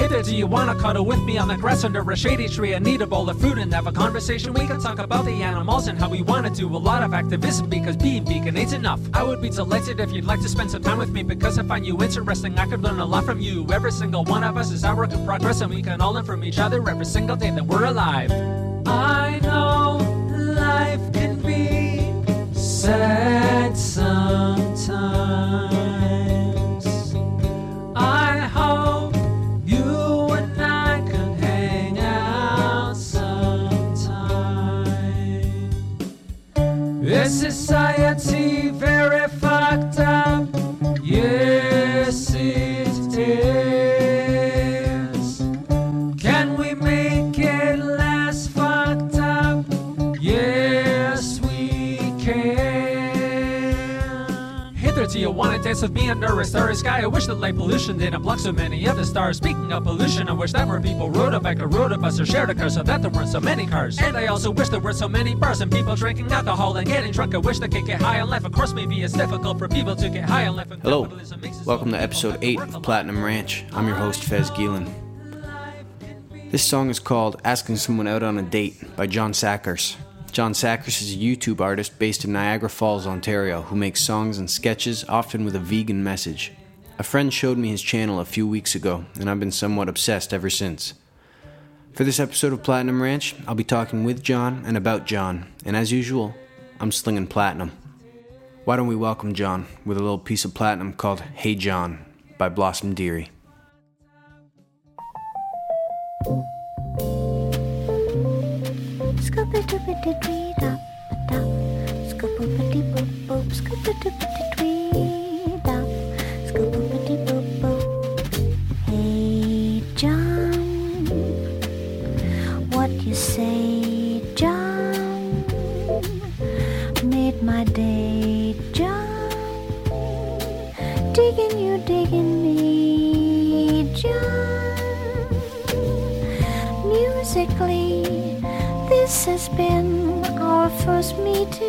Hey there, do you wanna cuddle with me on the grass under a shady tree and eat a bowl of fruit and have a conversation? We can talk about the animals and how we wanna do a lot of activism because being vegan ain't enough. I would be delighted if you'd like to spend some time with me because I find you interesting. I could learn a lot from you. Every single one of us is our work in progress and we can all learn from each other every single day that we're alive. I know life can be sad Is to dance with under a sky? I wish that light pollution didn't block so many of the stars. Speaking of pollution, I wish that more people rode a bike or rode a bus or shared a car so that there weren't so many cars. And I also wish there were so many bars and people drinking alcohol and getting drunk. I wish they could get high on life. Of course, maybe it's difficult for people to get high on life. Hello, welcome to episode 8 of Platinum Ranch. I'm your host, Fez Geelan. This song is called Asking Someone Out on a Date by John Sakars. John Sakars is a YouTube artist based in Niagara Falls, Ontario, who makes songs and sketches, often with a vegan message. A friend showed me his channel a few weeks ago, and I've been somewhat obsessed ever since. For this episode of Platinum Ranch, I'll be talking with John and about John, and as usual, I'm slinging platinum. Why don't we welcome John with a little piece of platinum called Hey John by Blossom Dearie. Scooby dooby dee da da. Scooby boop boop. Scooby dooby dee da. Hey John, what you say, John? Made my day, John. Digging you, digging been our first meeting.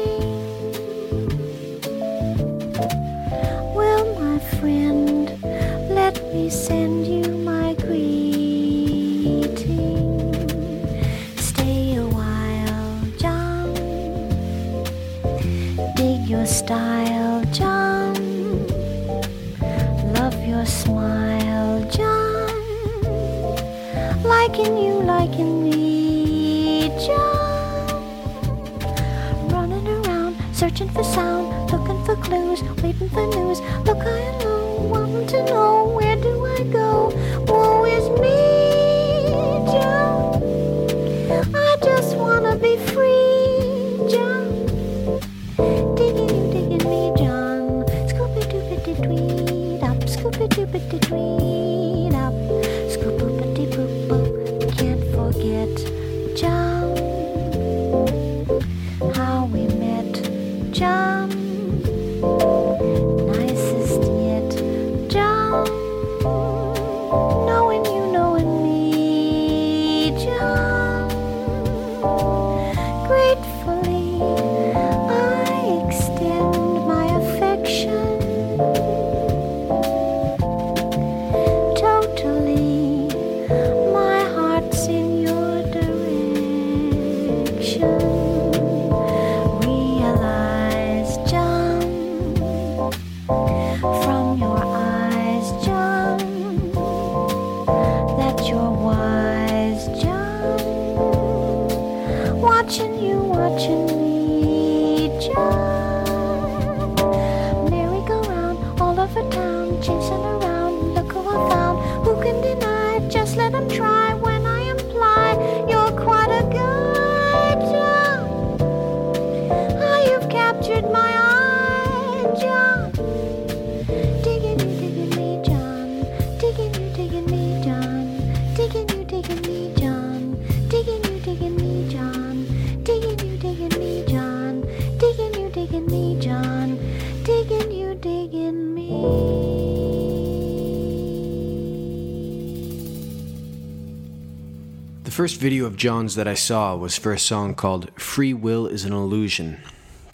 Clues, waiting for news. Look I low, wanting to know where do I go? Woe is me, first video of John's that I saw was for a song called Free Will is an Illusion.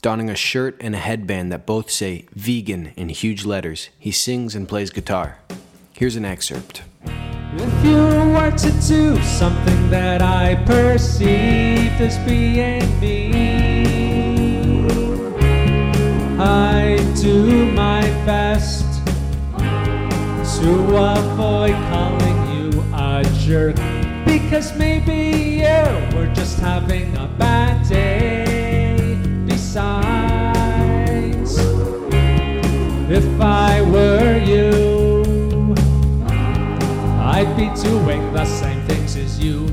Donning a shirt and a headband that both say vegan in huge letters, he sings and plays guitar. Here's an excerpt. If you were to do something that I as being me, I do my best to avoid because maybe you were just having a bad day. Besides, if I were you, I'd be doing the same things as you.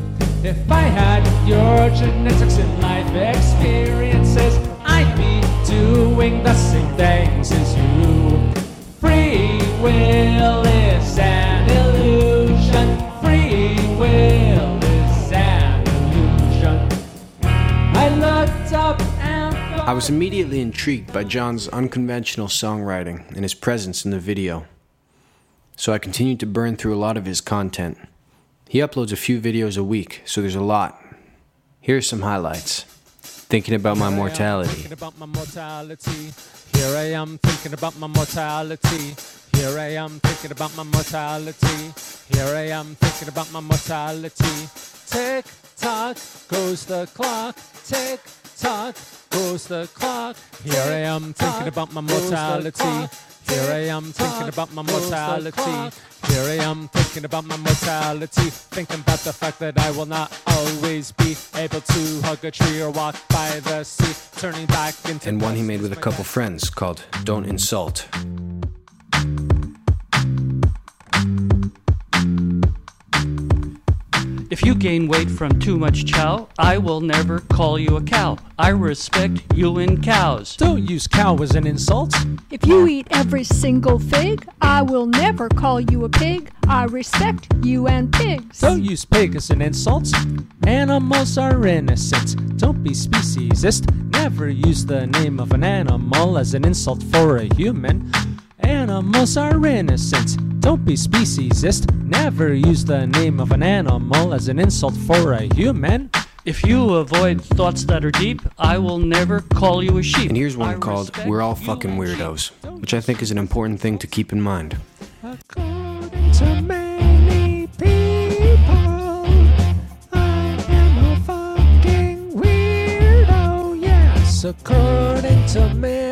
If I had your genetics and life experiences, I'd be doing the same things as you. Free will is I was immediately intrigued by John's unconventional songwriting and his presence in the video. So I continued to burn through a lot of his content. He uploads a few videos a week, so there's a lot. Here are some highlights. Thinking about my mortality. Here I am thinking about my mortality. Here I am thinking about my mortality. Here I am thinking about my mortality. Tick tock goes the clock. Tick tock goes the clock. Here I am thinking about my mortality. Here I am thinking about my mortality. Here I am thinking about my mortality. Thinking about the fact that I will not always be able to hug a tree or walk by the sea. Turning back into And one he made with a couple friends called Don't Insult. If you gain weight from too much chow, I will never call you a cow. I respect you and cows. Don't use cow as an insult. If you eat every single fig, I will never call you a pig. I respect you and pigs. Don't use pig as an insult. Animals are innocent. Don't be speciesist. Never use the name of an animal as an insult for a human. Animals are innocent. Don't be speciesist. Never use the name of an animal as an insult for a human. If you avoid thoughts that are deep, I will never call you a sheep. And here's one I called We're All Fucking. Weirdos, which I think is an important thing to keep in mind. According to many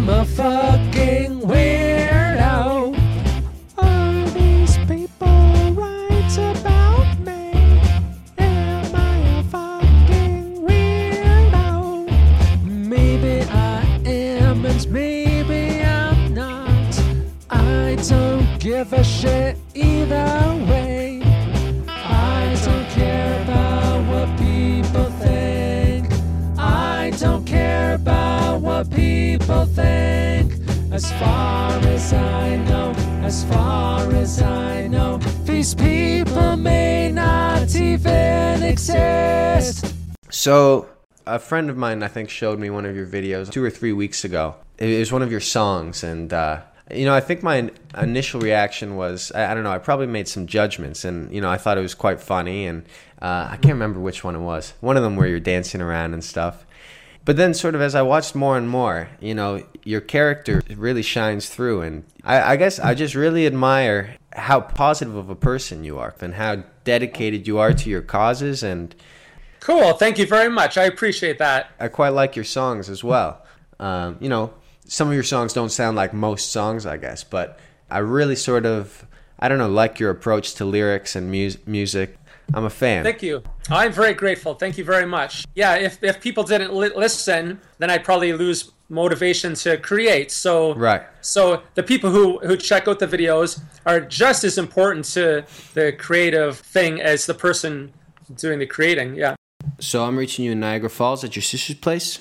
I am a fucking weirdo. Are these people right about me? Am I a fucking weirdo? Maybe I am and maybe I'm not. I don't give a shit either people think. As far as I know, as far as I know, these people may not even exist. So, a friend of mine, I think, showed me one of your videos two or three weeks ago. It was one of your songs, and uh, you know, I think my initial reaction was, I, don't know, I probably made some judgments, and you know, I thought it was quite funny, and uh, I can't remember which one it was. One of them where you're dancing around and stuff. But then, sort of, as I watched more and more, you know, your character really shines through, and I, I guess I just really admire how positive of a person you are, and how dedicated you are to your causes, and Cool. Thank you very much. I appreciate that. I quite like your songs as well. Um, you know, some of your songs don't sound like most songs, I guess, but I really sort of, I don't know, like your approach to lyrics and mu- music. I'm a fan. Thank you. I'm very grateful. Thank you very much. Yeah, if, if people didn't li- listen, then I'd probably lose motivation to create. So Right. So the people who who check out the videos are just as important to the creative thing as the person doing the creating. Yeah. So I'm reaching you in Niagara Falls at your sister's place.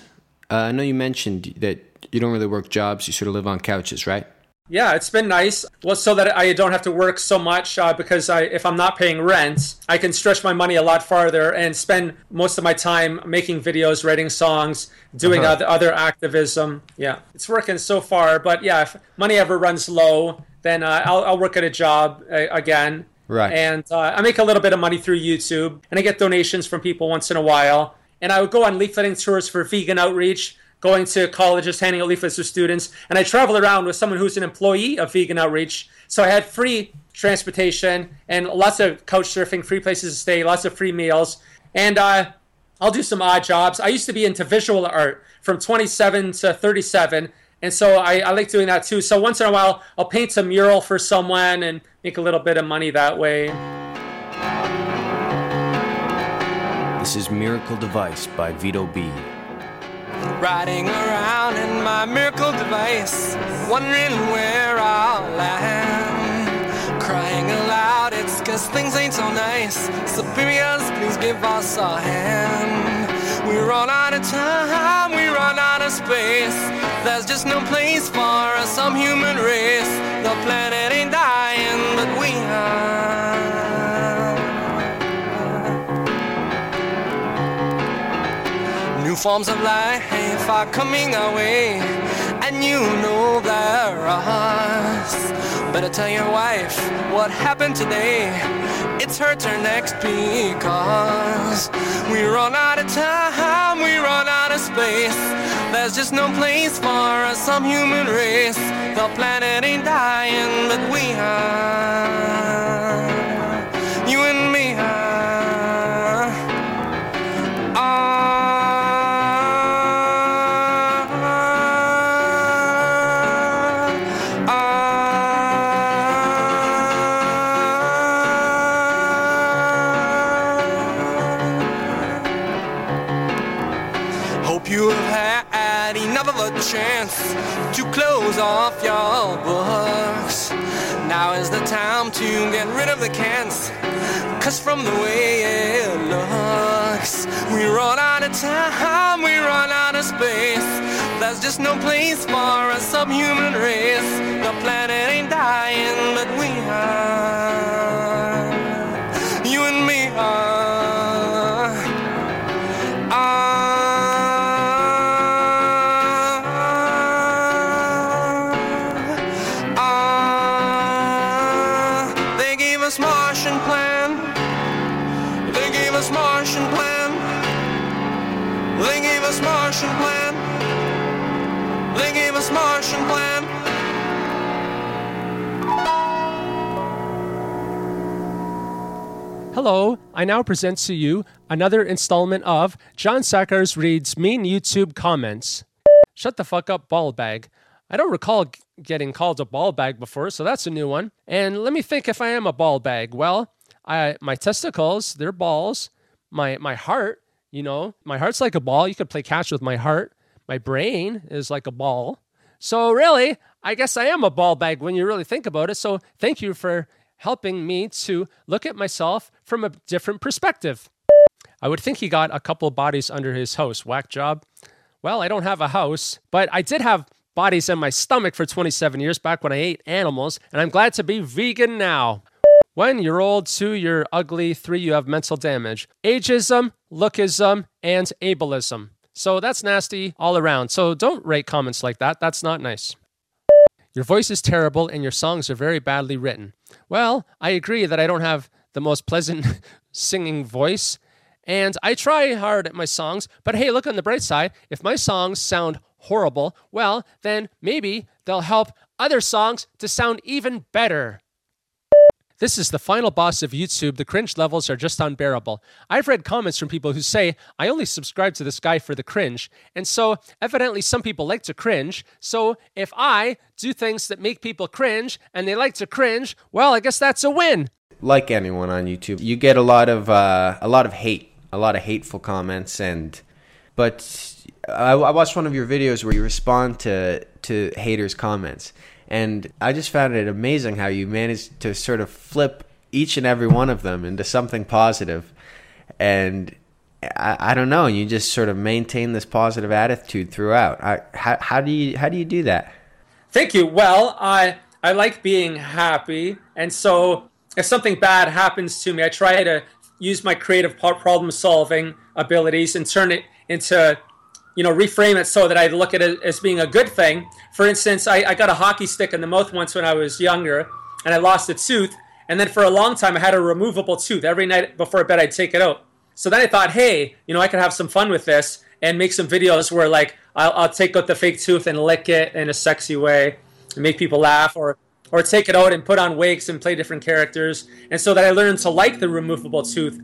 Uh, I know you mentioned that you don't really work jobs; you sort of live on couches, right? Yeah, it's been nice. Well, so that I don't have to work so much uh, because I, if I'm not paying rent, I can stretch my money a lot farther and spend most of my time making videos, writing songs, doing Uh-huh. other, other activism. Yeah, it's working so far. But yeah, if money ever runs low, then uh, I'll, I'll work at a job uh, again. Right. And uh, I make a little bit of money through YouTube, and I get donations from people once in a while. And I would go on leafleting tours for vegan outreach going to colleges, handing out leaflets to students, and I traveled around with someone who's an employee of Vegan Outreach. So I had free transportation and lots of couch surfing, free places to stay, lots of free meals, and uh, I'll do some odd jobs. I used to be into visual art from 27 to 37, and so I, I, like doing that too. So once in a while, I'll paint a mural for someone and make a little bit of money that way. This is Miracle Device by Vito B. Riding around in my miracle device, wondering where I'll land. Crying aloud, it's cause things ain't so nice. Superiors, please give us a hand. We run out of time, we run out of space. There's just no place for us, some human race. The planet ain't dying, but we are. New forms of life are coming our way, and you know they're us. Better tell your wife what happened today. It's her turn next because we run out of time, we run out of space. There's just no place for us, some human race. The planet ain't dying, but we are. From the way it looks, we run out of time, we run out of space. There's just no place for a subhuman race. The planet ain't dying, but we are. Hello, I now present to you another installment of John Sakars Reads Mean YouTube Comments. Shut the fuck up, ball bag. I don't recall g- getting called a ball bag before, so that's a new one. And let me think if I am a ball bag. Well, I my testicles, they're balls. My my heart, you know, my heart's like a ball. You could play catch with my heart. My brain is like a ball. So really, I guess I am a ball bag when you really think about it. So thank you for helping me to look at myself from a different perspective. I would think he got a couple bodies under his house. Whack job. Well, I don't have a house, but I did have bodies in my stomach for 27 years back when I ate animals, and I'm glad to be vegan now. One, you're old. Two, you're ugly. Three, you have mental damage. Ageism, lookism, and ableism. So that's nasty all around. So don't rate comments like that. That's not nice. Your voice is terrible and your songs are very badly written. Well, I agree that I don't have the most pleasant singing voice, and I try hard at my songs, but hey, look on the bright side. If my songs sound horrible, well, then maybe they'll help other songs to sound even better. This is the final boss of YouTube. The cringe levels are just unbearable. I've read comments from people who say, I only subscribe to this guy for the cringe. And so, evidently, some people like to cringe. So, if I do things that make people cringe and they like to cringe, well, I guess that's a win. Like anyone on YouTube, you get a lot of uh, a lot of hate, a lot of hateful comments, and but I, I watched one of your videos where you respond to to haters' comments, and I just found it amazing how you managed to sort of flip each and every one of them into something positive, and I, I don't know, you just sort of maintain this positive attitude throughout. I, how, how do you how do you do that? Thank you. Well, I I like being happy, and so if something bad happens to me, I try to use my creative problem solving abilities and turn it into you know reframe it so that I look at it as being a good thing. For instance, I, I got a hockey stick in the mouth once when I was younger, and I lost a tooth. And then for a long time, I had a removable tooth. Every night before bed, I'd take it out. So then I thought, hey, you know, I could have some fun with this and make some videos where like I'll, I'll take out the fake tooth and lick it in a sexy way and make people laugh, or or take it out and put on wigs and play different characters. And so that I learned to like the removable tooth.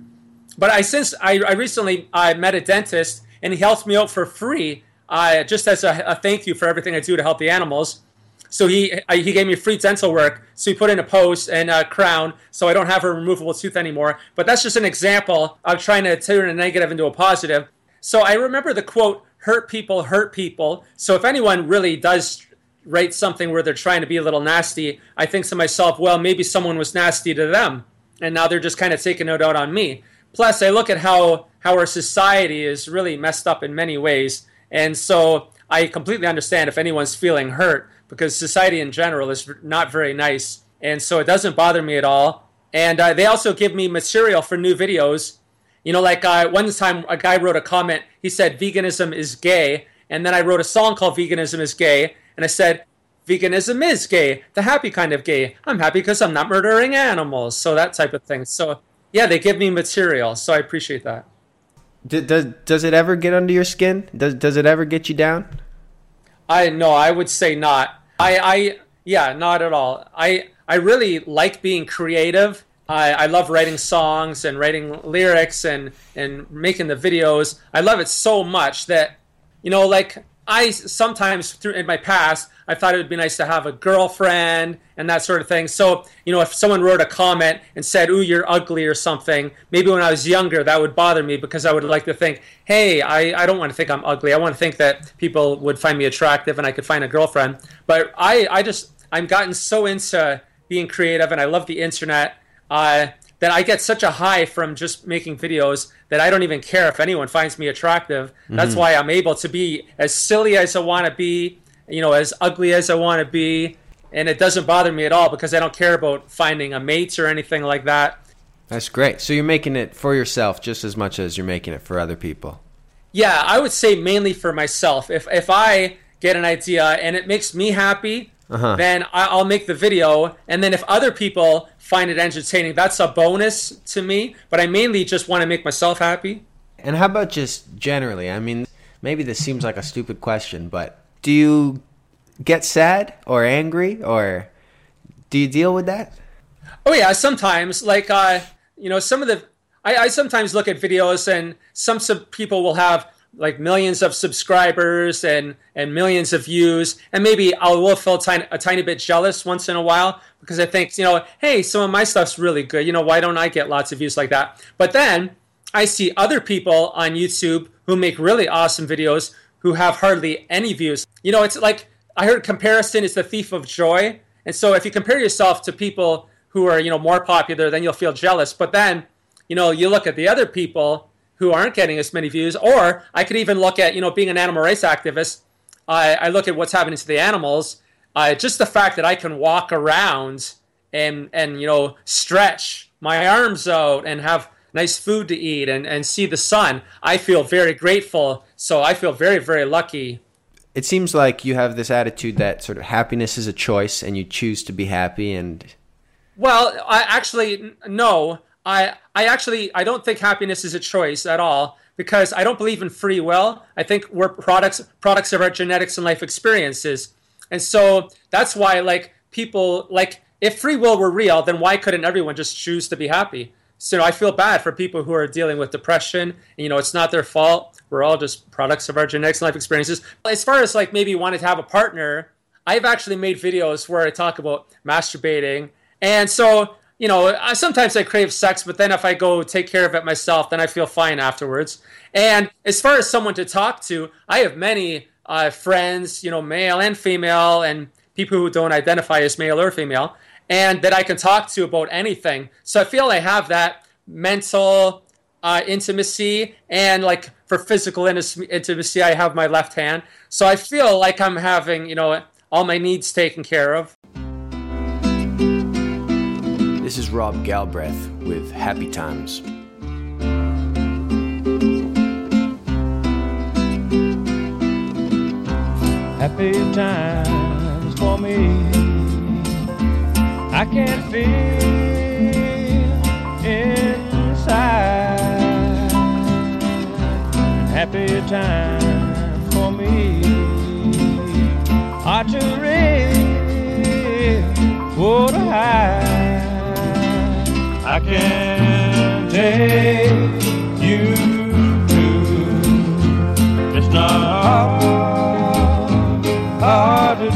But I since I, I recently I met a dentist and he helped me out for free, uh, just as a, a thank you for everything I do to help the animals. So he I, he gave me free dental work. So he put in a post and a crown, so I don't have a removable tooth anymore. But that's just an example of trying to turn a negative into a positive. So I remember the quote, "Hurt people hurt people." So if anyone really does write something where they're trying to be a little nasty, I think to myself, well, maybe someone was nasty to them, and now they're just kind of taking it out on me. Plus, I look at how how our society is really messed up in many ways, and so I completely understand if anyone's feeling hurt because society in general is not very nice, and so it doesn't bother me at all. And uh, they also give me material for new videos. You know, like uh, one time a guy wrote a comment. He said veganism is gay, and then I wrote a song called "Veganism is Gay," and I said, veganism is gay, the happy kind of gay. I'm happy because I'm not murdering animals. So that type of thing. So yeah, they give me material. So I appreciate that. Does does it ever get under your skin? Does does it ever get you down? I no, I would say not. I I yeah, not at all. I I really like being creative. I, I love writing songs and writing lyrics and and making the videos. I love it so much that you know like I sometimes through in my past I thought it would be nice to have a girlfriend and that sort of thing. So you know, if someone wrote a comment and said, "Ooh, you're ugly" or something, maybe when I was younger that would bother me because I would like to think, "Hey, I, I don't want to think I'm ugly. I want to think that people would find me attractive and I could find a girlfriend." But I I just I'm gotten so into being creative and I love the internet. Uh, that I get such a high from just making videos that I don't even care if anyone finds me attractive. That's Mm-hmm. why I'm able to be as silly as I want to be, you know, as ugly as I want to be, and it doesn't bother me at all because I don't care about finding a mate or anything like that. That's great. So you're making it for yourself just as much as you're making it for other people. Yeah, I would say mainly for myself. If if I get an idea and it makes me happy, Uh-huh. then I'll make the video. And then if other people find it entertaining, that's a bonus to me. But I mainly just want to make myself happy. And how about just generally? I mean, maybe this seems like a stupid question, but do you get sad or angry or do you deal with that? Oh yeah, sometimes. Like uh, you know some of the I, I sometimes look at videos and some sub- people will have like millions of subscribers and and millions of views. And maybe I will feel a tiny bit jealous once in a while because I think you know hey some of my stuff's really good. You know why don't I get lots of views like that? But then I see other people on YouTube who make really awesome videos who have hardly any views. You know, it's like I heard comparison is the thief of joy. And so if you compare yourself to people who are, you know, more popular, then you'll feel jealous. But then, you know, you look at the other people who aren't getting as many views, or I could even look at, you know, being an animal rights activist, I, I look at what's happening to the animals. Uh, just the fact that I can walk around and and you know stretch my arms out and have nice food to eat and, and see the sun i feel very grateful so i feel very very lucky. It seems like you have this attitude that sort of happiness is a choice and you choose to be happy and well i actually no. I i actually i don't think happiness is a choice at all because i don't believe in free will. I think we're products products of our genetics and life experiences. And so that's why like people like if free will were real then why couldn't everyone just choose to be happy so i feel bad for people who are dealing with depression. You know it's not their fault. We're all just products of our genetics and life experiences. As far as like maybe wanting to have a partner i've actually made videos where i talk about masturbating. And so you know I, sometimes i crave sex but then if i go take care of it myself then i feel fine afterwards. And as far as someone to talk to i have many uh, friends you know male and female and people who don't identify as male or female and that I can talk to about anything. So I feel I have that mental uh, intimacy and like for physical intis- intimacy, I have my left hand. So I feel like I'm having, you know, all my needs taken care of. this is Rob Galbraith with Happy Times. happy times for me. I can feel inside. Happy time for me. Archery, water high. I can take you to. Not hard, hard to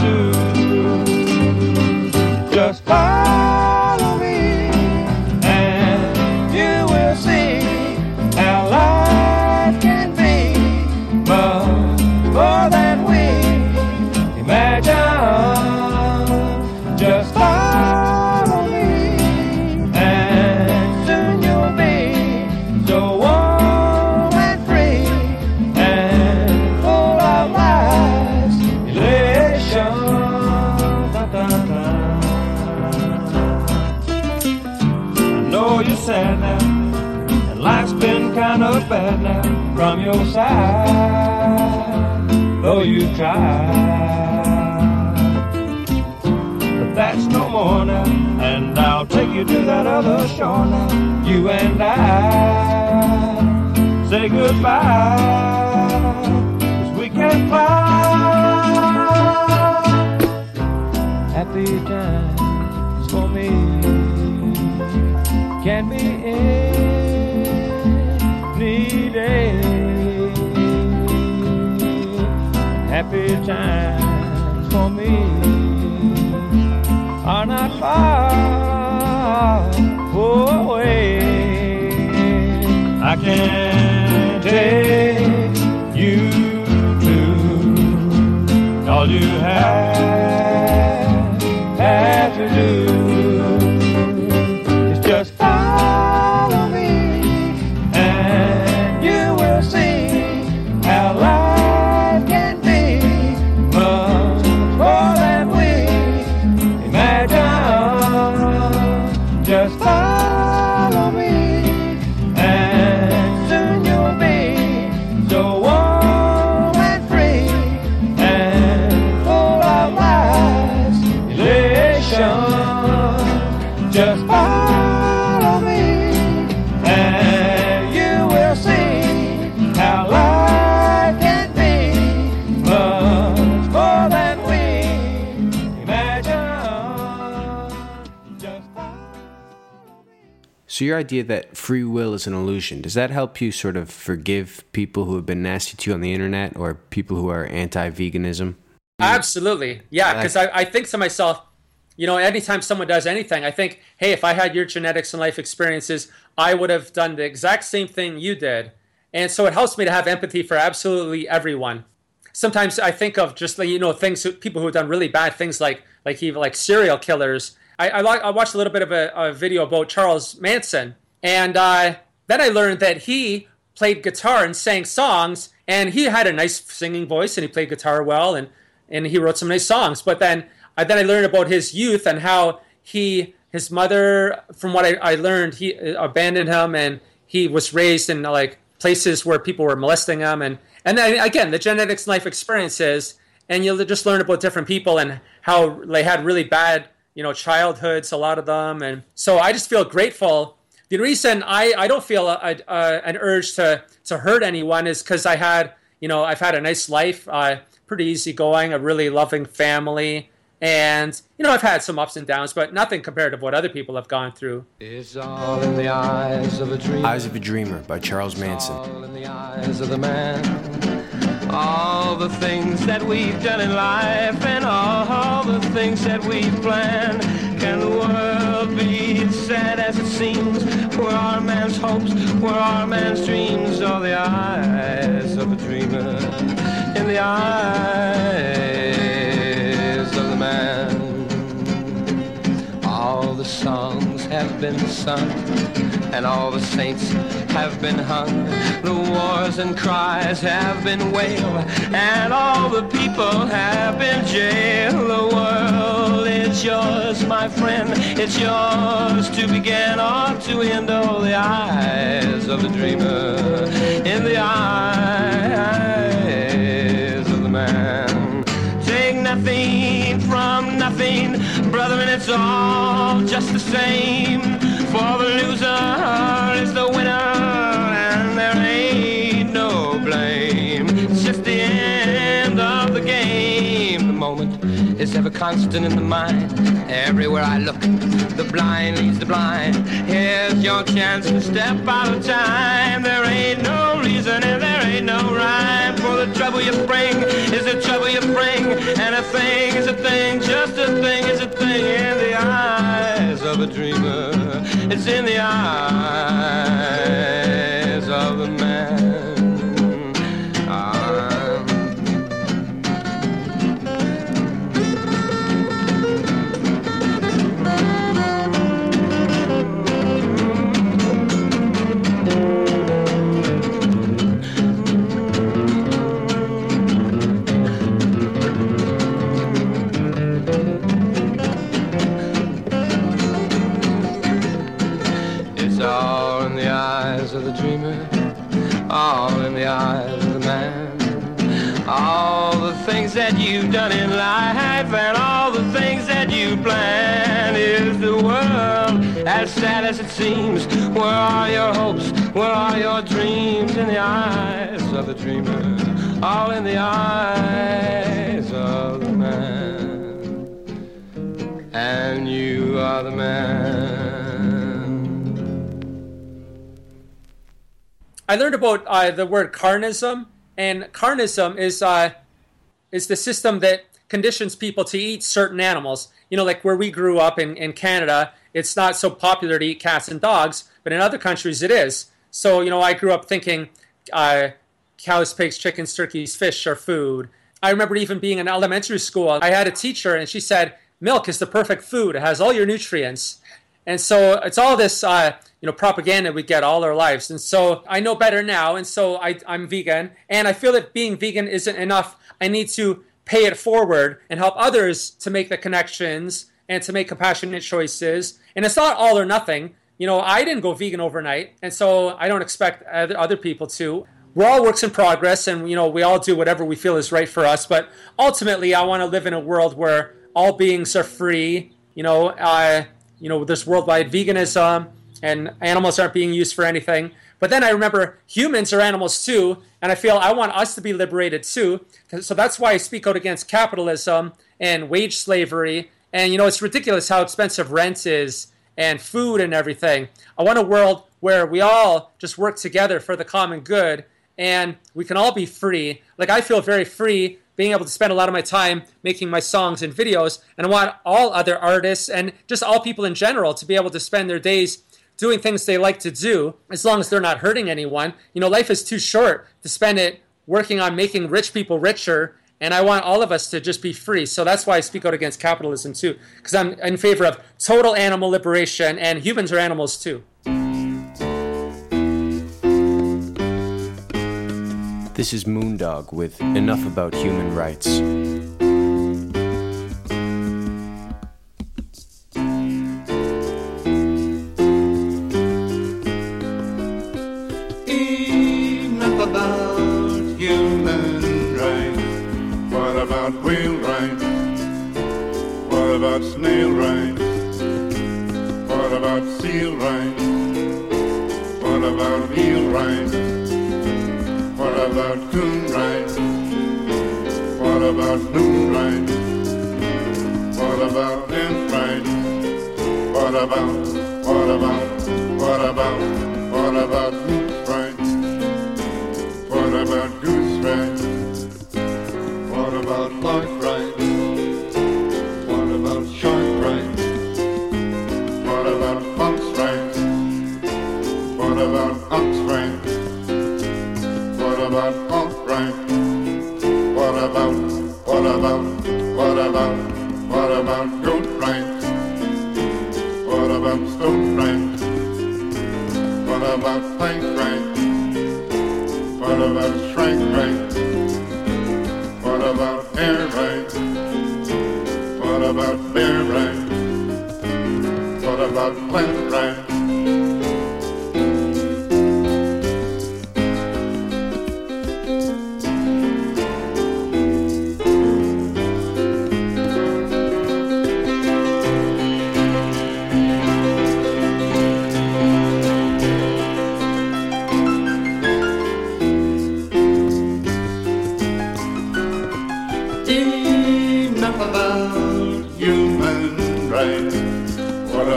your side, though you tried. But that's no more now, and I'll take you to that other shore now. You and I say goodbye, 'cause we can fly. Happy times for me can be any times for me are not far away. I can take you to all you have, have to do So your idea that free will is an illusion, does that help you sort of forgive people who have been nasty to you on the internet or people who are anti-veganism? Absolutely. Yeah, because I, I think to myself, you know, anytime someone does anything, I think, hey, if I had your genetics and life experiences, I would have done the exact same thing you did. And so it helps me to have empathy for absolutely everyone. Sometimes I think of just like, you know, things, people who have done really bad things like, like even like serial killers. I, I, I watched a little bit of a, a video about Charles Manson. And uh, then I learned that he played guitar and sang songs and he had a nice singing voice and he played guitar well and, and he wrote some nice songs. But then I then I learned about his youth and how he his mother, from what I, I learned, he abandoned him and he was raised in like places where people were molesting him and and then again the genetics and life experiences and you'll just learn about different people and how they had really bad you know childhoods a lot of them and so I just feel grateful. The reason I, I don't feel a, a, an urge to to hurt anyone is because I had you know I've had a nice life, uh, pretty easygoing, a really loving family, and you know I've had some ups and downs, but nothing compared to what other people have gone through. It's all in the eyes of a dream. Eyes of a Dreamer by Charles Manson. All in the eyes of the man. All the things that we've done in life and all the things that we've planned. Can the world be as sad as it seems? Where are man's hopes? Where are man's dreams? All the eyes of a dreamer. In the eyes of the man. All the songs have been sung, and all the saints have been hung. The wars and cries have been wailed, and all the people have been jailed. The world is yours, my friend. It's yours to begin or to end. All the eyes of the dreamer, in the eyes of the man. Take nothing from nothing, brother, and it's all just the same. For the loser is the winner, and there ain't no blame. It's just the end of the game. The moment is ever constant in the mind. Everywhere I look, the blind leads the blind. Here's your chance to step out of time. There ain't no reason and there ain't no rhyme for the trouble you bring. Is the trouble you bring, and a thing is a thing, just a thing is a thing in the eyes of a dreamer. It's in the eyes of a man. Eyes of the man. All the things that you've done in life and all the things that you plan is the world as sad as it seems. Where are your hopes? Where are your dreams in the eyes of the dreamer? All in the eyes I learned about uh, the word carnism, and carnism is uh, is the system that conditions people to eat certain animals. You know, like where we grew up in, in Canada, it's not so popular to eat cats and dogs, but in other countries it is. So, you know, I grew up thinking uh, cows, pigs, chickens, turkeys, fish are food. I remember even being in elementary school, I had a teacher and she said, milk is the perfect food. It has all your nutrients. And so it's all this, uh, you know, propaganda we get all our lives. And so I know better now. And so I, I'm vegan. And I feel that being vegan isn't enough. I need to pay it forward and help others to make the connections and to make compassionate choices. And it's not all or nothing. You know, I didn't go vegan overnight. And so I don't expect other, people to. We're all works in progress and, you know, we all do whatever we feel is right for us. But ultimately, I want to live in a world where all beings are free. You know, uh, you know, this worldwide veganism and animals aren't being used for anything. But then I remember humans are animals too, and I feel I want us to be liberated too. So that's why I speak out against capitalism and wage slavery. And you know, it's ridiculous how expensive rent is and food and everything. I want a world where we all just work together for the common good and we can all be free. Like I feel very free being able to spend a lot of my time making my songs and videos. And I want all other artists and just all people in general to be able to spend their days doing things they like to do as long as they're not hurting anyone. You know, life is too short to spend it working on making rich people richer. And I want all of us to just be free. So that's why I speak out against capitalism too, because I'm in favor of total animal liberation, and humans are animals too. This is Moondog with Enough About Human Rights.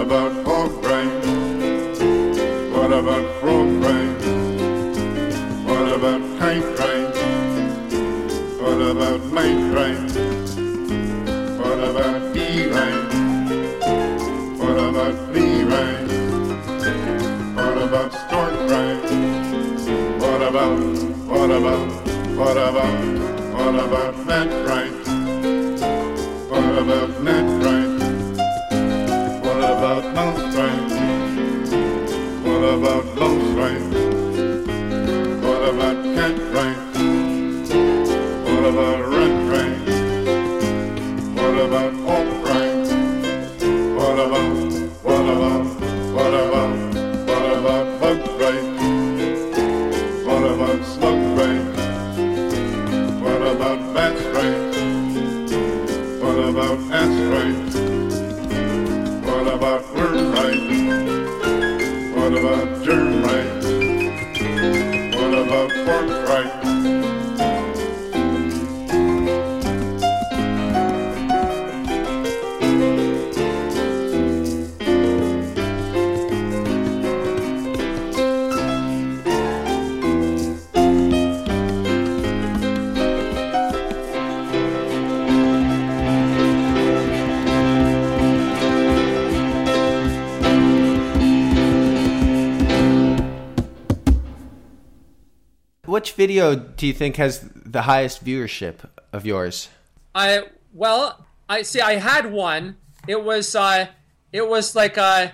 About hog brain? What about frog brain? What about tank train? What about main train? What about E-rain? What about B-rain? What about stork train? What about, what about, what about, what about net train? Video do you think has the highest viewership of yours? I well, I see. I had one. It was uh, it was like uh,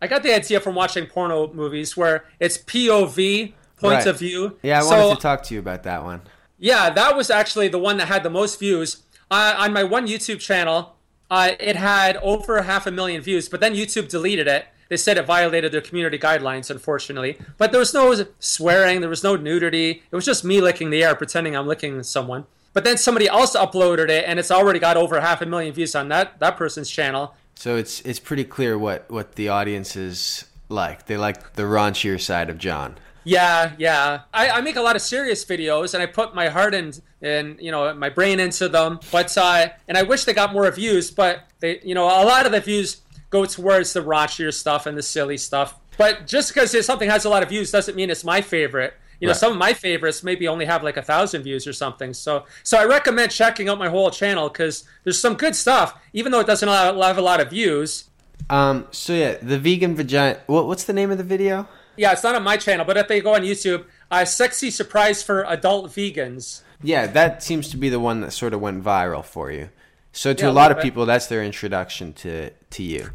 I got the idea from watching porno movies where it's POV points Right. of view. Yeah, I So- wanted to talk to you about that one. Yeah, that was actually the one that had the most views. Uh, on my one YouTube channel, uh, it had over half a million views, but then YouTube deleted it. They said it violated their community guidelines, unfortunately. But there was no swearing, there was no nudity. It was just me licking the air, pretending I'm licking someone. But then somebody else uploaded it, and it's already got over half a million views on that, that person's channel. So it's it's pretty clear what what the audience is like. They like the raunchier side of John. Yeah, yeah. I, I make a lot of serious videos, and I put my heart and and you know my brain into them. But uh, and I wish they got more views, but they you know a lot of the views go towards the raunchier stuff and the silly stuff. But just because something has a lot of views doesn't mean it's my favorite. You know, Right. some of my favorites maybe only have like a thousand views or something. So, so I recommend checking out my whole channel because there's some good stuff, even though it doesn't have a lot of views. Um. So yeah, the vegan vagina. What what's the name of the video? Yeah, it's not on my channel, but if they go on YouTube, uh, "Sexy Surprise for Adult Vegans." Yeah, that seems to be the one that sort of went viral for you. So to Yeah, a lot of people, that's their introduction to to you.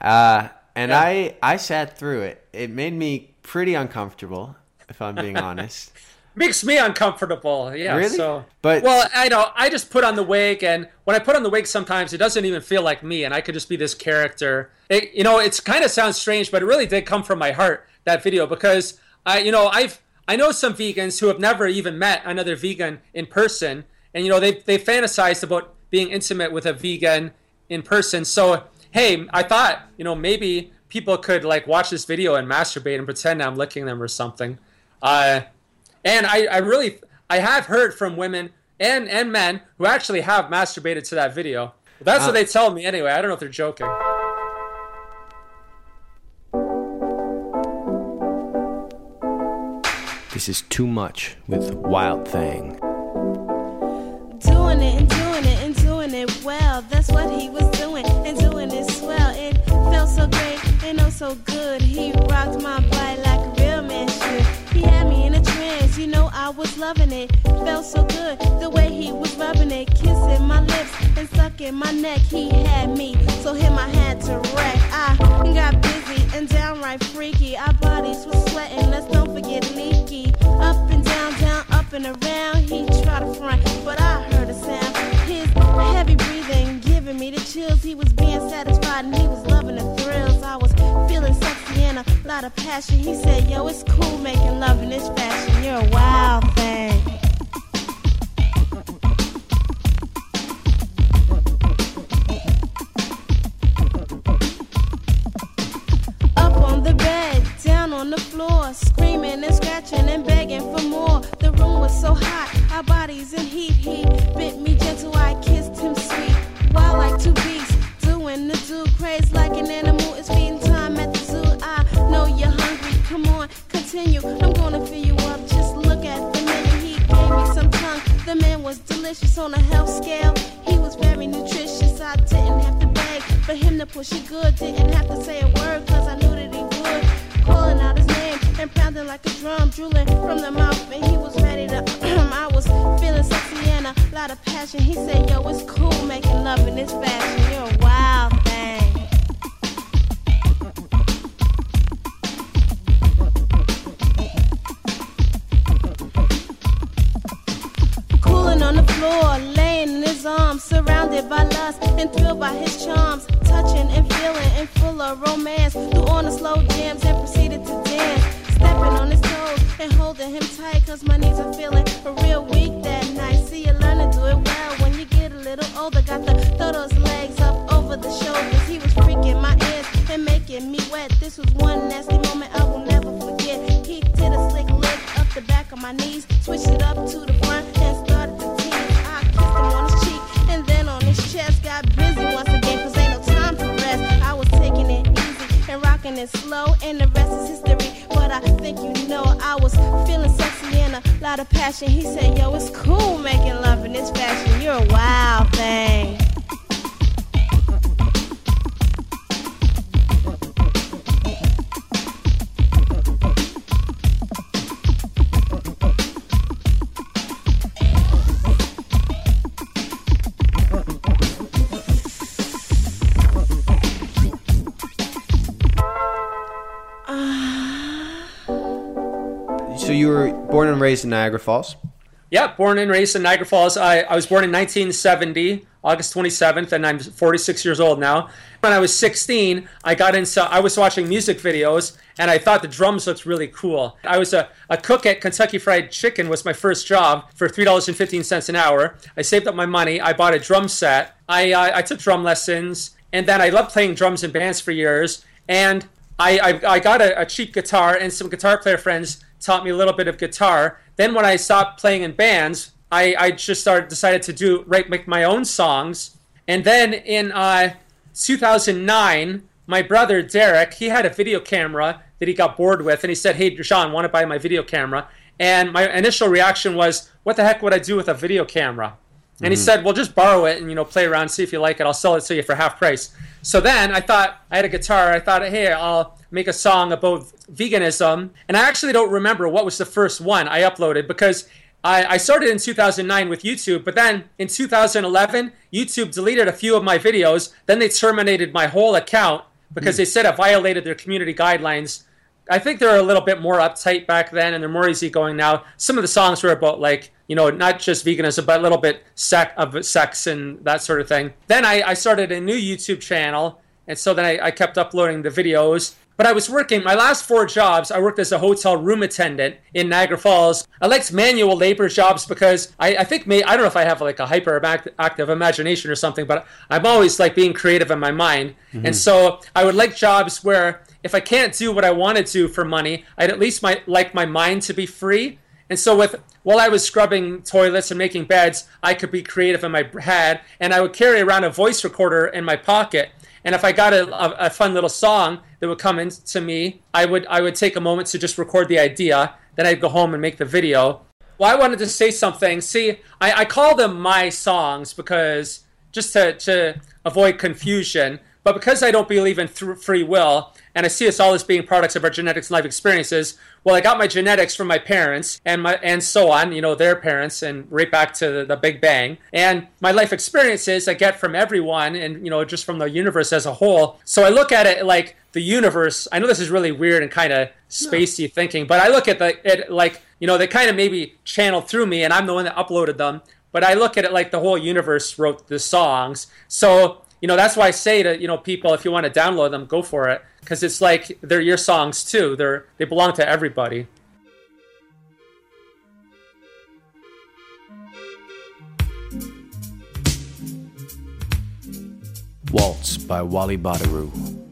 uh, and I I sat through it. It made me pretty uncomfortable, if I'm being honest. makes me uncomfortable. Yeah. Really? So, But- well, I know. I just put on the wig, and when I put on the wig, sometimes it doesn't even feel like me, and I could just be this character. It, you know, it's kind of sounds strange, but it really did come from my heart that video because I, you know, I've I know some vegans who have never even met another vegan in person, and you know, they they fantasized about being intimate with a vegan in person. So, hey, I thought, you know, maybe people could like watch this video and masturbate and pretend I'm licking them or something. Uh, and I, I really, I have heard from women and, and men who actually have masturbated to that video. That's Uh, what they tell me anyway. I don't know if they're joking. This is too much with Wild Thing. Doing it doing it so good. He rocked my body like a real man should. He had me in a trance, you know I was loving it. Felt so good the way he was rubbing it, kissing my lips and sucking my neck. He had me, so him I had to wreck. I got busy and downright freaky. Our bodies were sweating, let's don't forget leaky. Up and down, down, up and around. He tried to front, but I heard a sound. His heavy breathing giving me the chills. He was being satisfied and he was loving the thrills. I was feeling sexy and a lot of passion. He said, Yo, it's cool making love in this fashion. You're a wild thing. Up on the bed, down on the floor, screaming and scratching and begging for more. The room was so hot, our bodies in heat. He bit me gentle, I kissed him sweet. Wild like two beasts, doing the do craze like an animal. Come on, continue. I'm gonna fill you up. Just look at the menu. He gave me some tongue. The man was delicious on a health scale. He was very nutritious. I didn't have to beg for him to push it good. Didn't have to say a word, cause I knew that he would. Calling out his name and pounding like a drum, drooling from the mouth. And he was ready to. I was feeling sexy and a lot of passion. He said, Yo, it's cool making love in this fashion. You're wild. Lust and thrilled by his charms, touching and feeling and full of romance. Threw on the slow jams and proceeded to dance, stepping on his toes and holding him tight, cause my knees are feeling real weak that night. See, you learn to do it well when you get a little older. Got to throw those legs up over the shoulders. He was freaking my ears and making me wet. This was one nasty of passion. He said, Yo, it's cool making love in this fashion. You're a wild thing. Raised in Niagara Falls. Yeah, born and raised in Niagara Falls. I, I was born in 1970, August 27th, and I'm 46 years old now. When I was 16, I got into, I was watching music videos, and I thought the drums looked really cool. I was a, a cook at Kentucky Fried Chicken was my first job for $3.15 an hour. I saved up my money. I bought a drum set. I, I, I took drum lessons, and then I loved playing drums in bands for years. And I, I, I got a, a cheap guitar, and some guitar player friends taught me a little bit of guitar. Then when I stopped playing in bands, I, I just started decided to do write make my own songs. And then in uh, 2009, my brother Derek, he had a video camera that he got bored with, and he said, "Hey, John, want to buy my video camera?" And my initial reaction was, "What the heck would I do with a video camera?" And he Mhm. said, "Well, just borrow it and you know play around, see if you like it. I'll sell it to you for half price." So then I thought I had a guitar. I thought, "Hey, I'll make a song about veganism." And I actually don't remember what was the first one I uploaded because I, I started in 2009 with YouTube, but then in 2011, YouTube deleted a few of my videos. Then they terminated my whole account because hmm. they said it violated their community guidelines. I think they're a little bit more uptight back then, and they're more easygoing now. Some of the songs were about like you know not just veganism, but a little bit sec of sex and that sort of thing. Then I, I started a new YouTube channel, and so then I, I kept uploading the videos. But I was working my last four jobs. I worked as a hotel room attendant in Niagara Falls. I liked manual labor jobs because I, I think may, I don't know if I have like a hyperactive imagination or something, but I'm always like being creative in my mind. Mhm. And so I would like jobs where if I can't do what I want to do for money, I'd at least my, like my mind to be free. And so with while I was scrubbing toilets and making beds, I could be creative in my head, and I would carry around a voice recorder in my pocket. And if I got a, a, a fun little song that would come into me, I would I would take a moment to just record the idea. Then I'd go home and make the video. Well, I wanted to say something. See, I, I call them my songs because just to, to avoid confusion, but because I don't believe in th- free will, and I see us all as being products of our genetics and life experiences, well, I got my genetics from my parents and my and so on, you know, their parents, and right back to the, the Big Bang, and my life experiences I get from everyone, and you know, just from the universe as a whole. So I look at it like the universe. I know this is really weird and kind of spacey thinking, but I look at the it like you know they kind of maybe channeled through me, and I'm the one that uploaded them. But I look at it like the whole universe wrote the songs. So you know that's why I say to you know people, if you want to download them, go for it because it's like they're your songs too. They're they belong to everybody. Waltz by Wally Badarou.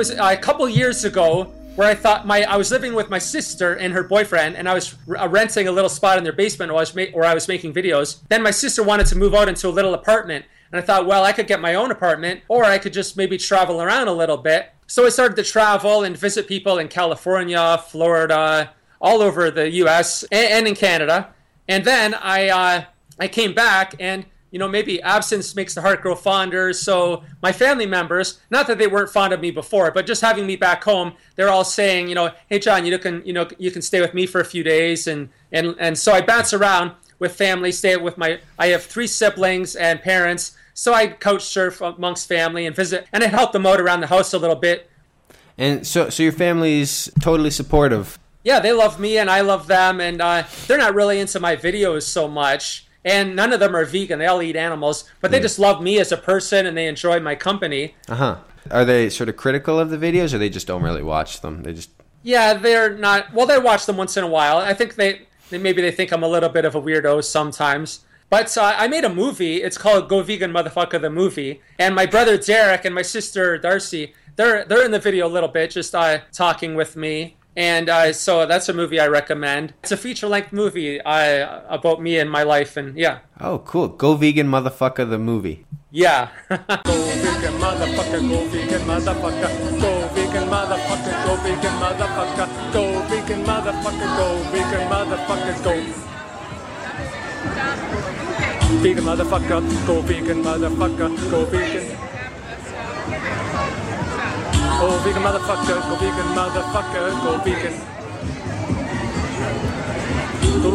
Was a couple years ago where I thought my I was living with my sister and her boyfriend, and I was uh, renting a little spot in their basement where I was ma- where I was making videos. Then my sister wanted to move out into a little apartment, and I thought, well, I could get my own apartment, or I could just maybe travel around a little bit. So I started to travel and visit people in California, Florida, all over the U.S. and, and in Canada. And then I uh, I came back and you know maybe absence makes the heart grow fonder. So my family members, not that they weren't fond of me before, but just having me back home, they're all saying, you know, hey John, you can you know you can stay with me for a few days, and and and so I bounce around with family, stay with my I have three siblings and parents. So I couch surf amongst family and visit, and it helped them out around the house a little bit. And so, so your family's totally supportive. yeah, they love me and I love them, and uh, they're not really into my videos so much. And none of them are vegan; they all eat animals, but they Yeah. just love me as a person and they enjoy my company. Uh huh. Are they sort of critical of the videos, or they just don't really watch them? They just Yeah, they're not. Well, they watch them once in a while. I think they, they maybe they think I'm a little bit of a weirdo sometimes. But uh, I made a movie. It's called Go Vegan Motherfucker the movie, and my brother Derek and my sister Darcy, they're they're in the video a little bit, just uh, talking with me. And uh, so that's a movie I recommend. It's a feature length movie uh, about me and my life, and yeah, oh cool. Go vegan, motherfucker. The movie. yeah. Go vegan motherfucker, go vegan motherfucker, go vegan motherfucker, go vegan motherfucker, go vegan motherfucker, go vegan motherfucker, go. Vegan motherfucker, go vegan motherfucker, go vegan. Go vegan motherfucker, go vegan motherfucker, go vegan. Go,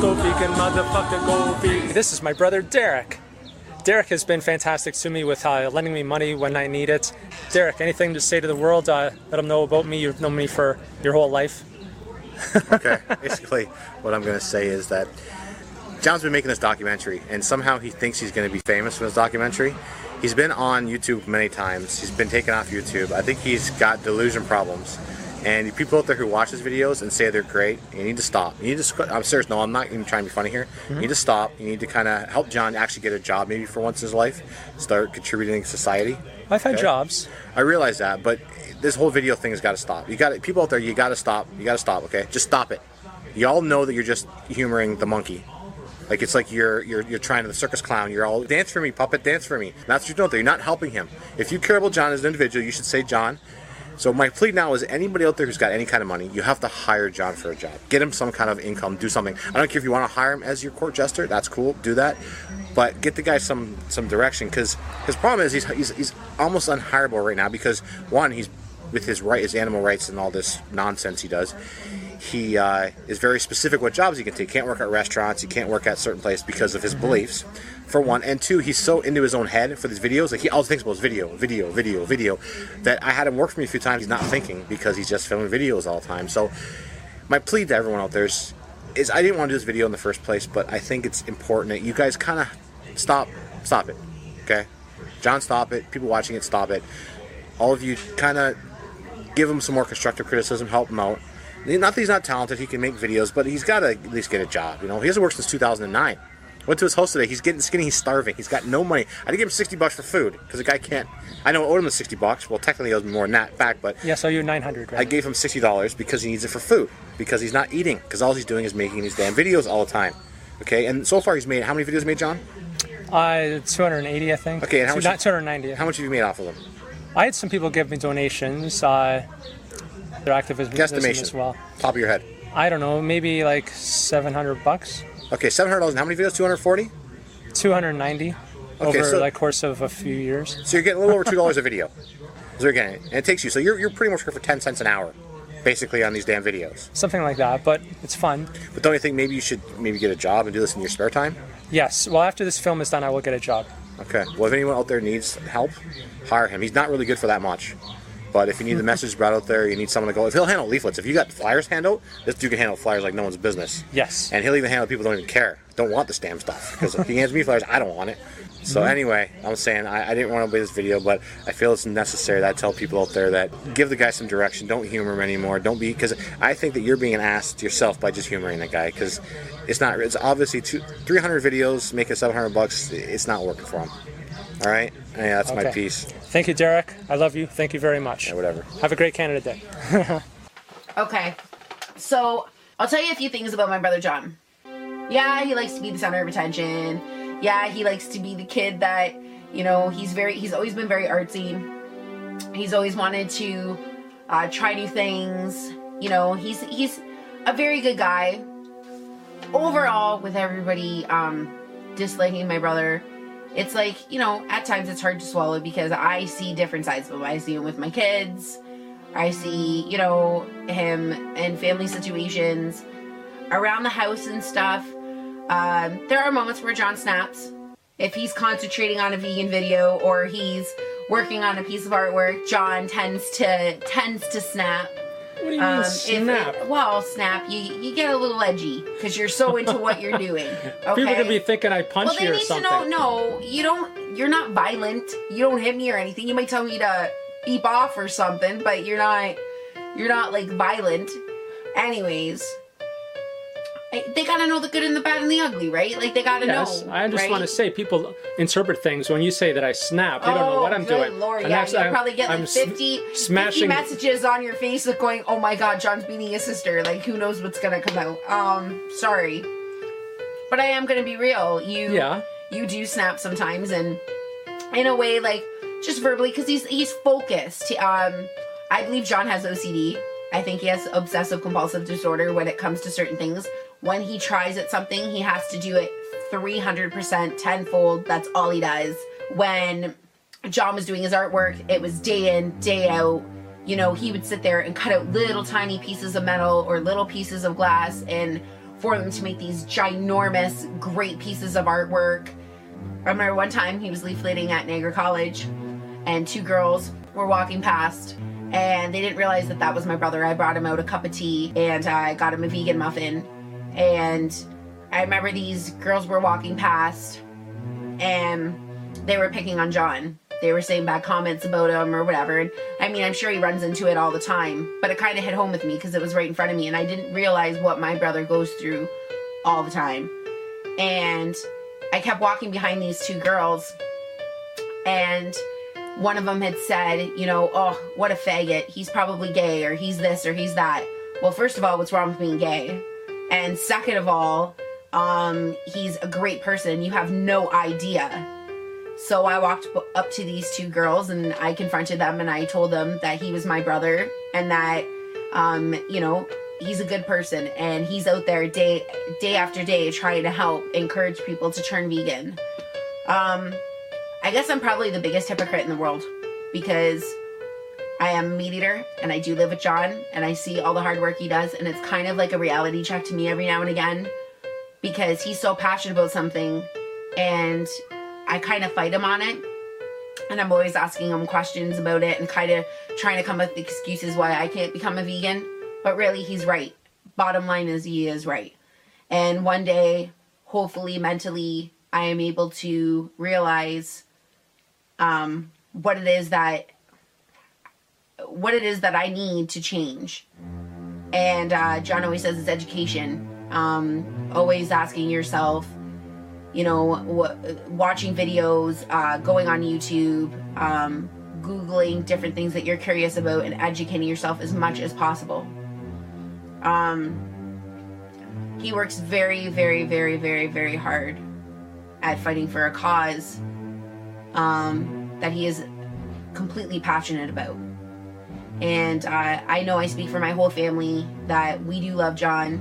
go vegan motherfucker, go vegan. This is my brother Derek. Derek has been fantastic to me with uh, lending me money when I need it. Derek, anything to say to the world? Uh, let them know about me. You've known me for your whole life. okay. Basically, what I'm going to say is that John's been making this documentary, and somehow he thinks he's going to be famous from this documentary. He's been on YouTube many times. He's been taken off YouTube. I think he's got delusion problems. And people out there who watch his videos and say they're great, you need to stop. You need to. I'm serious. No, I'm not even trying to be funny here. You mm-hmm. need to stop. You need to kind of help John actually get a job, maybe for once in his life, start contributing to society. I've had Okay? jobs. I realize that, but this whole video thing has got to stop. You got people out there. You got to stop. You got to stop. Okay, just stop it. Y'all know that you're just humoring the monkey. Like it's like you're you're you're trying to the circus clown. You're all dance for me, puppet, dance for me. That's what you're doing. There. You're not helping him. If you care about John as an individual, you should say John. So my plea now is anybody out there who's got any kind of money, you have to hire John for a job. Get him some kind of income. Do something. I don't care if you want to hire him as your court jester. That's cool. Do that. But get the guy some some direction because his problem is he's, he's he's almost unhireable right now because one he's with his right his animal rights and all this nonsense he does. He uh, is very specific what jobs he can take. He Can't work at restaurants. He can't work at certain places because of his beliefs. For one, and two, he's so into his own head for these videos. Like he always thinks about his video, video, video, video. That I had him work for me a few times. He's not thinking because he's just filming videos all the time. So my plea to everyone out there is, is I didn't want to do this video in the first place, but I think it's important that you guys kind of stop, stop it. Okay, John, stop it. People watching it, stop it. All of you, kind of give him some more constructive criticism, help him out. Not that he's not talented, he can make videos, but he's got to at least get a job. You know, he hasn't worked since 2009. Went to his house today. He's getting skinny. He's starving. He's got no money. I did give him 60 bucks for food because the guy can't. I know I owed him the 60 bucks. Well, technically, he owes me more than that back, but Yeah, so you're 900, I gave him sixty dollars because he needs it for food. Because he's not eating. Because all he's doing is making these damn videos all the time. Okay, and so far he's made how many videos made John? Uh, 280, I think. Okay, and how much? Not 290. How much have you made off of them? I had some people give me donations. Uh, their activism Guesstimation. as well. Top of your head. I don't know, maybe like 700 bucks. Okay, seven hundred dollars. How many videos? Two hundred forty. 290 Okay, over so- like course of a few years. So you're getting a little over two dollars a video. So you're getting, and it takes you. So you're you're pretty much here for ten cents an hour, basically on these damn videos. Something like that, but it's fun. But don't you think maybe you should maybe get a job and do this in your spare time? Yes. Well, after this film is done, I will get a job. Okay. Well, if anyone out there needs help, hire him. He's not really good for that much. But if you need the message brought out there, you need someone to go. If he'll handle leaflets, if you got flyers hand out, this dude can handle flyers like no one's business. Yes. And he'll even handle people who don't even care, don't want this damn stuff. Because if he hands me flyers, I don't want it. So Mhm. anyway, I'm saying I, I didn't want to play this video, but I feel it's necessary that I tell people out there that give the guy some direction. Don't humor him anymore. Don't be because I think that you're being an ass to yourself by just humoring that guy because it's not. It's obviously two, 300 videos making 700 bucks. It's not working for him. All right. Yeah, that's my Okay. piece. Thank you, Derek. I love you. Thank you very much. Yeah, whatever. Have a great Canada Day. Okay. So I'll tell you a few things about my brother John. Yeah, he likes to be the center of attention. Yeah, he likes to be the kid that, you know, he's very he's always been very artsy. He's always wanted to uh, try new things. You know, he's he's a very good guy. Overall, with everybody um, disliking my brother, it's like you know at times it's hard to swallow because I see different sides of him. I see him with my kids. I see, you know, him in family situations, around the house and stuff. Um, there are moments where John snaps. If he's concentrating on a vegan video or he's working on a piece of artwork, John tends to tends to snap. What do you mean um, if snap? it- well, snap. You you get a little edgy because you're so into what you're doing. Okay. People could be thinking I punched well, they you or need something. to know. No, you don't. You're not violent. You don't hit me or anything. You might tell me to beep off or something, but you're not. You're not like violent. Anyways, I- they gotta know the good and the bad and the ugly, right? Like they gotta Yes, know. I just right? want to say people interpret things when you say that I snap. They don't know what I'm Oh, good doing. Lord, And yeah, you I'm- probably get like I'm s- 50, 50 messages on your Facebook going, "Oh my God, John's beating his sister." Like, who knows what's gonna come out? Um, sorry, but I am gonna be real. You, Yeah. you do snap sometimes, and in a way, like just verbally, because he's he's focused. Um, I believe John has OCD. I think he has obsessive compulsive disorder when it comes to certain things. When he tries at something, he has to do it 300% tenfold. That's all he does. When John was doing his artwork, it was day in, day out. You know, he would sit there and cut out little tiny pieces of metal or little pieces of glass and for them to make these ginormous, great pieces of artwork. I remember one time he was leafleting at Niagara College and two girls were walking past and they didn't realize that that was my brother. I brought him out a cup of tea and I got him a vegan muffin. And I remember these girls were walking past and they were picking on John. They were saying bad comments about him or whatever. And I mean, I'm sure he runs into it all the time, but it kind of hit home with me because it was right in front of me and I didn't realize what my brother goes through all the time. And I kept walking behind these two girls and one of them had said, you know, oh, what a faggot. He's probably gay or he's this or he's that. Well, first of all, what's wrong with being gay? And second of all, um, he's a great person. You have no idea. So I walked up to these two girls and I confronted them and I told them that he was my brother and that, um, you know, he's a good person and he's out there day day after day trying to help encourage people to turn vegan. Um, I guess I'm probably the biggest hypocrite in the world because I am a meat eater and I do live with John and I see all the hard work he does and it's kind of like a reality check to me every now and again because he's so passionate about something and I kind of fight him on it. And I'm always asking him questions about it and kind of trying to come up with excuses why I can't become a vegan. But really, he's right. Bottom line is, he is right. And one day, hopefully, mentally, I am able to realize um, what it is that what it is that I need to change. And uh, John always says it's education. Um, always asking yourself, you know, watching videos, uh, going on YouTube, um, Googling different things that you're curious about, and educating yourself as much as possible. Um, he works very, very, very, very, very hard at fighting for a cause um, that he is completely passionate about. And uh, I know I speak for my whole family that we do love John,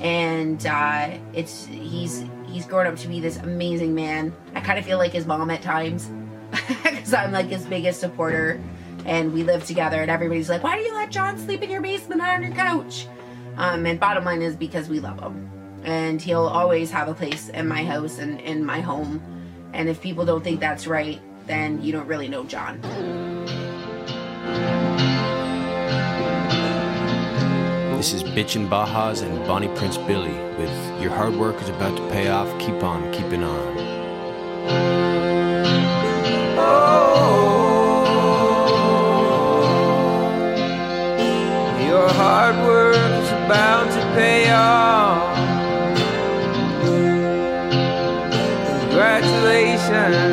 and uh, it's he's he's grown up to be this amazing man. I kind of feel like his mom at times because I'm like his biggest supporter, and we live together. And everybody's like, "Why do you let John sleep in your basement not on your couch?" Um, and bottom line is because we love him, and he'll always have a place in my house and in my home. And if people don't think that's right, then you don't really know John. This is Bitchin' Bajas and Bonnie Prince Billy with Your Hard Work is About to Pay Off. Keep on keeping on. Oh, your hard work is about to pay off. Congratulations.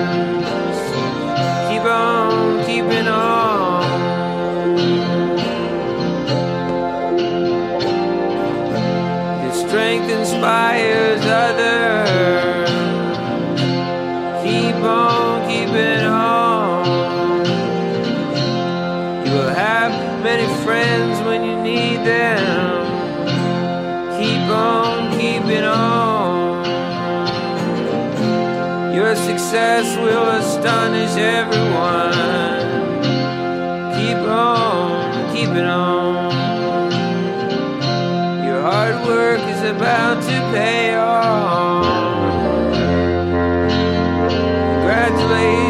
Inspires others. Keep on keeping on. You will have many friends when you need them. Keep on keeping on. Your success will astonish everyone. Keep on keeping on. About to pay off. Congratulations.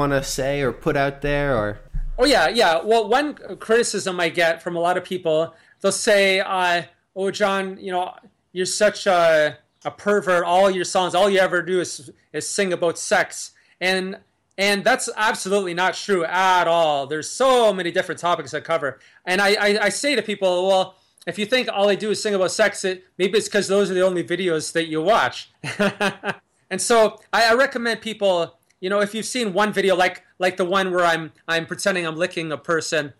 Want to say or put out there or Oh yeah, yeah. Well, one criticism I get from a lot of people, they'll say, uh, "Oh, John, you know, you're such a, a pervert. All your songs, all you ever do is is sing about sex." And And that's absolutely not true at all. There's so many different topics I cover. And I, I, I say to people, well, if you think all I do is sing about sex, it, maybe it's because those are the only videos that you watch. and so I, I recommend people, you know, if you've seen one video like like the one where I'm I'm pretending I'm licking a person,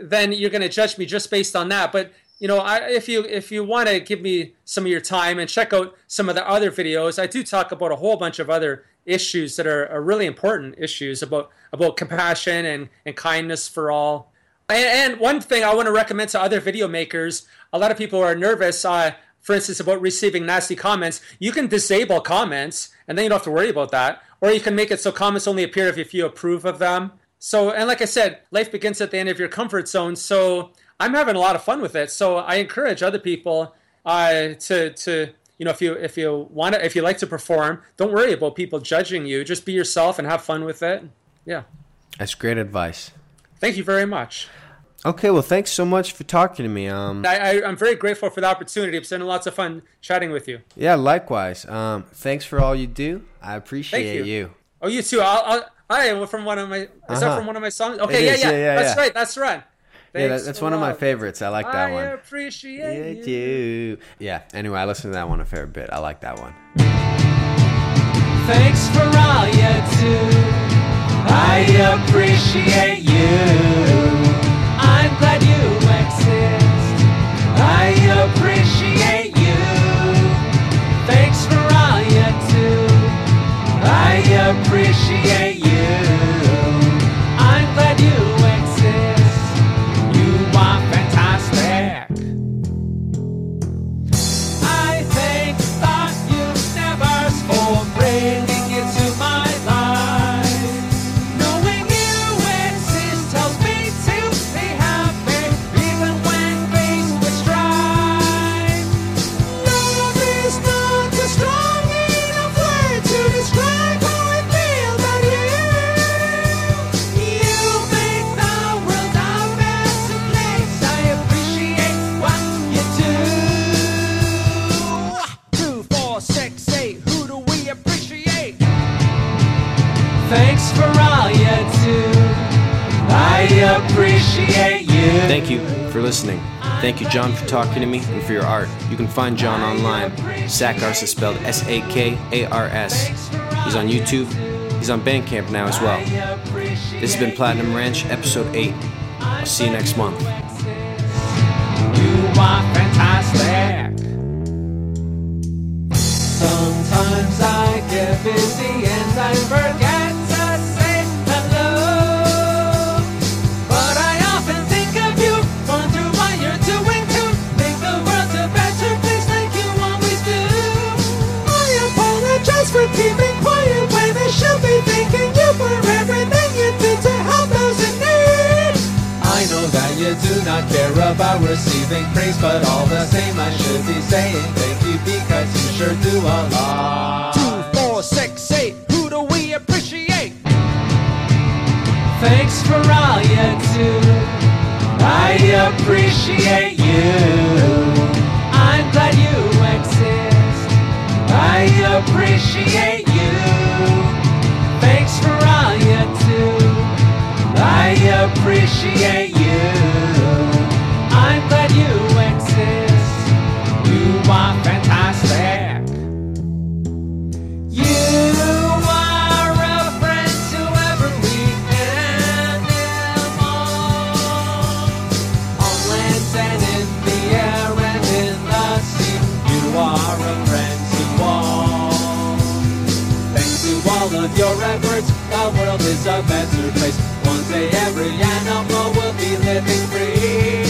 then you're going to judge me just based on that. But you know, I, if you if you want to give me some of your time and check out some of the other videos, I do talk about a whole bunch of other issues that are, are really important issues about about compassion and, and kindness for all. And, and one thing I want to recommend to other video makers, a lot of people are nervous, uh, for instance, about receiving nasty comments. You can disable comments, and then you don't have to worry about that. Or you can make it so comments only appear if, you approve of them. So, and like I said, life begins at the end of your comfort zone. So I'm having a lot of fun with it. So I encourage other people uh, to to you know if you if you want to if you like to perform, don't worry about people judging you. Just be yourself and have fun with it. Yeah. That's great advice. Thank you very much. Okay, well, thanks so much for talking to me. Um, I, I, I'm very grateful for the opportunity. It's been lots of fun chatting with you. yeah, likewise. Um, thanks for all you do. I appreciate Thank you. you. Oh, you too. I'll, I'll, from one of my. Is that Uh-huh. from one of my songs? Okay, yeah, yeah, yeah, yeah, That's yeah. right. That's right. Yeah, that, that's one of my favorites. I like that one. I appreciate you. you. Yeah. Anyway, I listen to that one a fair bit. I like that one. Thanks for all you do. I appreciate you. I appreciate you. Thanks for all you do. I appreciate appreciate you. Thank you for listening. Thank you, John, for talking to me and for your art. You can find John online. Sakars is spelled S A K A R S. He's on YouTube. He's on Bandcamp now as well. This has been Platinum Ranch, episode 8. I'll see you next month. You are fantastic. Sometimes I get busy and I forget you do not care about receiving praise, but all the same I should be saying thank you because you sure do a lot. Two, four, six, eight. Who do we appreciate? Thanks for all you do. I appreciate you. I'm glad you exist. I appreciate you. I appreciate you. I'm glad you exist. You are fantastic. You are a friend to every animal. On land and in the air and in the sea. You are a friend to all. Thanks to all of your efforts, the world is a better place say every animal will be living free.